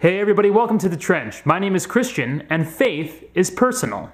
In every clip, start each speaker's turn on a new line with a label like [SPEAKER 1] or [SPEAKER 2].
[SPEAKER 1] Hey, everybody, welcome to The Trench. My name is Christian, and faith is personal.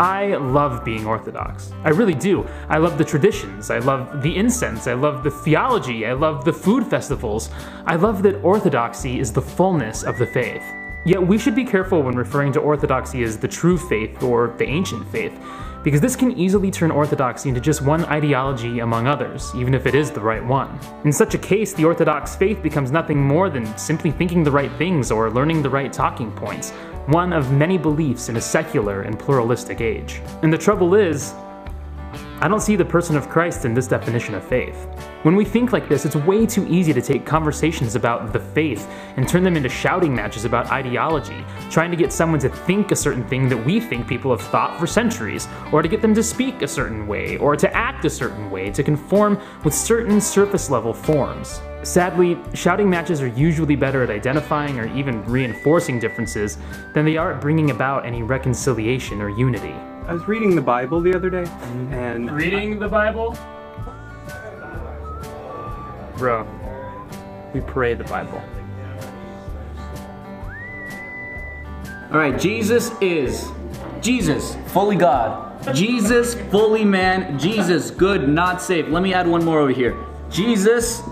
[SPEAKER 1] I love being Orthodox. I really do. I love the traditions. I love the incense. I love the theology. I love the food festivals. I love that Orthodoxy is the fullness of the faith. Yet we should be careful when referring to Orthodoxy as the true faith or the ancient faith, because this can easily turn Orthodoxy into just one ideology among others, even if it is the right one. In such a case, the Orthodox faith becomes nothing more than simply thinking the right things or learning the right talking points, one of many beliefs in a secular and pluralistic age. And the trouble is, I don't see the person of Christ in this definition of faith. When we think like this, it's way too easy to take conversations about the faith and turn them into shouting matches about ideology, trying to get someone to think a certain thing that we think people have thought for centuries, or to get them to speak a certain way, or to act a certain way, to conform with certain surface level forms. Sadly, shouting matches are usually better at identifying or even reinforcing differences than they are at bringing about any reconciliation or unity.
[SPEAKER 2] I was reading the Bible the other day, mm-hmm. and
[SPEAKER 1] Reading the Bible? Bro, we pray the Bible.
[SPEAKER 3] All right, Jesus is Jesus, fully God. Jesus, fully man. Jesus, good, not safe. Let me add one more over here. Jesus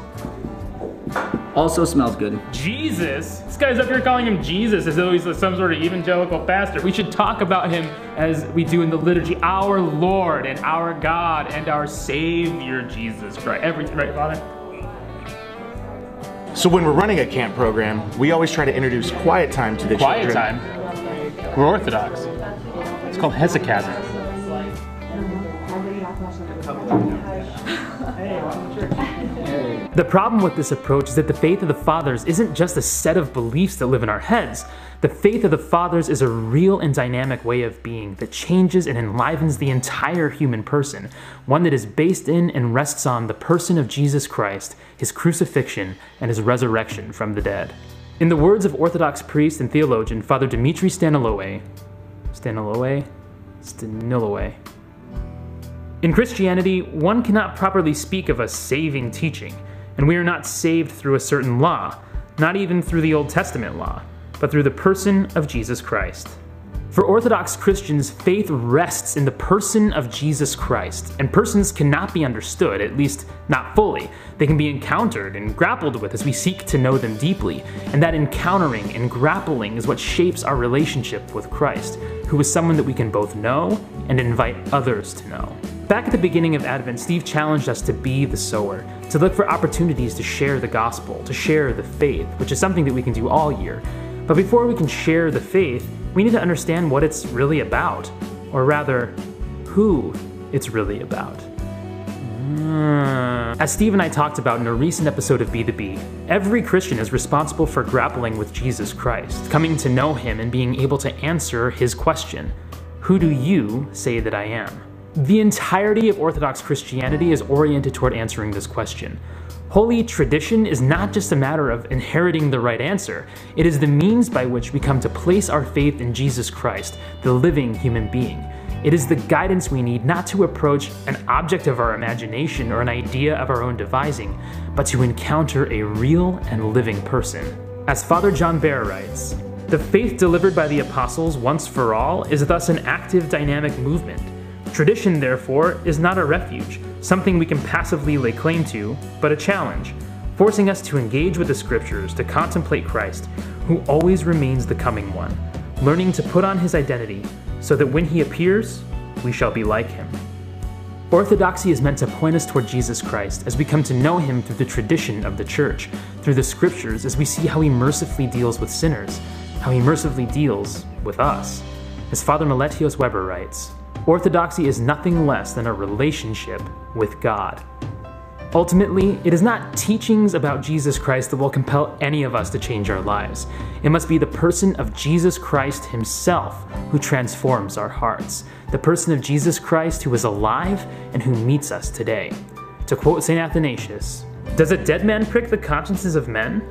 [SPEAKER 3] also smells good.
[SPEAKER 1] Jesus? This guy's up here calling him Jesus as though he's some sort of evangelical pastor. We should talk about him as we do in the liturgy our Lord and our God and our Savior, Jesus Christ. Everything, right, Father?
[SPEAKER 4] So when we're running a camp program, we always try to introduce quiet time to the
[SPEAKER 1] Quiet
[SPEAKER 4] children.
[SPEAKER 1] time. We're Orthodox. It's called hesychasm. The problem with this approach is that the faith of the fathers isn't just a set of beliefs that live in our heads. The faith of the fathers is a real and dynamic way of being that changes and enlivens the entire human person, one that is based in and rests on the person of Jesus Christ, his crucifixion, and his resurrection from the dead. In the words of Orthodox priest and theologian Father Dimitri Staniloae, Staniloae? Staniloae. In Christianity, one cannot properly speak of a saving teaching, and we are not saved through a certain law, not even through the Old Testament law, but through the person of Jesus Christ. For Orthodox Christians, faith rests in the person of Jesus Christ, and persons cannot be understood, at least not fully. They can be encountered and grappled with as we seek to know them deeply, and that encountering and grappling is what shapes our relationship with Christ, who is someone that we can both know and invite others to know. Back at the beginning of Advent, Steve challenged us to be the sower, to look for opportunities to share the gospel, to share the faith, which is something that we can do all year. But before we can share the faith, we need to understand what it's really about, or rather, who it's really about. Mm. As Steve and I talked about in a recent episode of Be the Bee, every Christian is responsible for grappling with Jesus Christ, coming to know him and being able to answer his question Who do you say that I am? The entirety of Orthodox Christianity is oriented toward answering this question. Holy tradition is not just a matter of inheriting the right answer, it is the means by which we come to place our faith in Jesus Christ, the living human being. It is the guidance we need not to approach an object of our imagination or an idea of our own devising, but to encounter a real and living person. As Father John Behr writes, the faith delivered by the apostles once for all is thus an active, dynamic movement. Tradition, therefore, is not a refuge, something we can passively lay claim to, but a challenge, forcing us to engage with the scriptures, to contemplate Christ, who always remains the coming one, learning to put on his identity so that when he appears, we shall be like him. Orthodoxy is meant to point us toward Jesus Christ as we come to know him through the tradition of the church, through the scriptures as we see how he mercifully deals with sinners, how he mercifully deals with us. As Father Meletios Webber writes, Orthodoxy is nothing less than a relationship with God. Ultimately, it is not teachings about Jesus Christ that will compel any of us to change our lives. It must be the person of Jesus Christ himself who transforms our hearts, the person of Jesus Christ who is alive and who meets us today. To quote St. Athanasius, Does a dead man prick the consciences of men?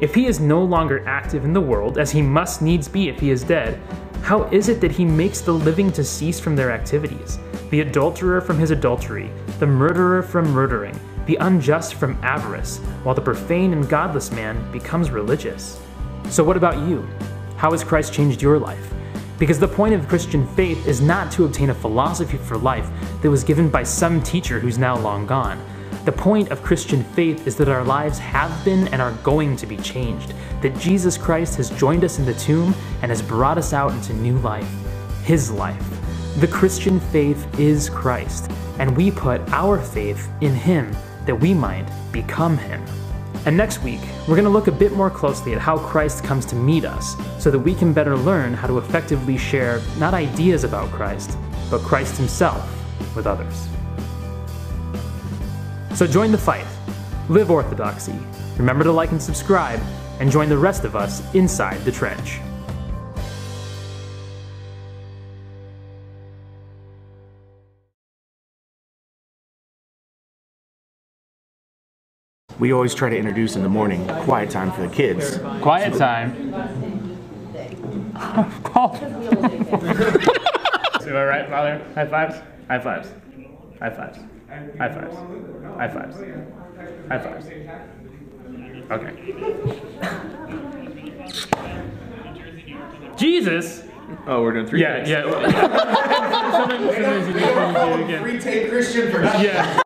[SPEAKER 1] If he is no longer active in the world, as he must needs be if he is dead, how is it that he makes the living to cease from their activities, the adulterer from his adultery, the murderer from murdering, the unjust from avarice, while the profane and godless man becomes religious. So, what about you? How has Christ changed your life? Because the point of Christian faith is not to obtain a philosophy for life that was given by some teacher who's now long gone. The point of Christian faith is that our lives have been and are going to be changed, that Jesus Christ has joined us in the tomb and has brought us out into new life, His life. The Christian faith is Christ, and we put our faith in Him that we might become Him. And next week, we're going to look a bit more closely at how Christ comes to meet us so that we can better learn how to effectively share not ideas about Christ, but Christ Himself with others. So join the fight, live orthodoxy, remember to like and subscribe, and join the rest of us inside the trench.
[SPEAKER 4] We always try to introduce in the morning quiet time for the kids.
[SPEAKER 1] Quiet time. Call.
[SPEAKER 5] To my right, Father. High fives. High fives. High fives. High fives. High fives. High fives. Okay.
[SPEAKER 1] Jesus!
[SPEAKER 2] Oh, we're doing three.
[SPEAKER 1] Yeah, yeah. sometimes, sometimes you do, you do again.
[SPEAKER 4] Free tape Christian for
[SPEAKER 1] Yeah.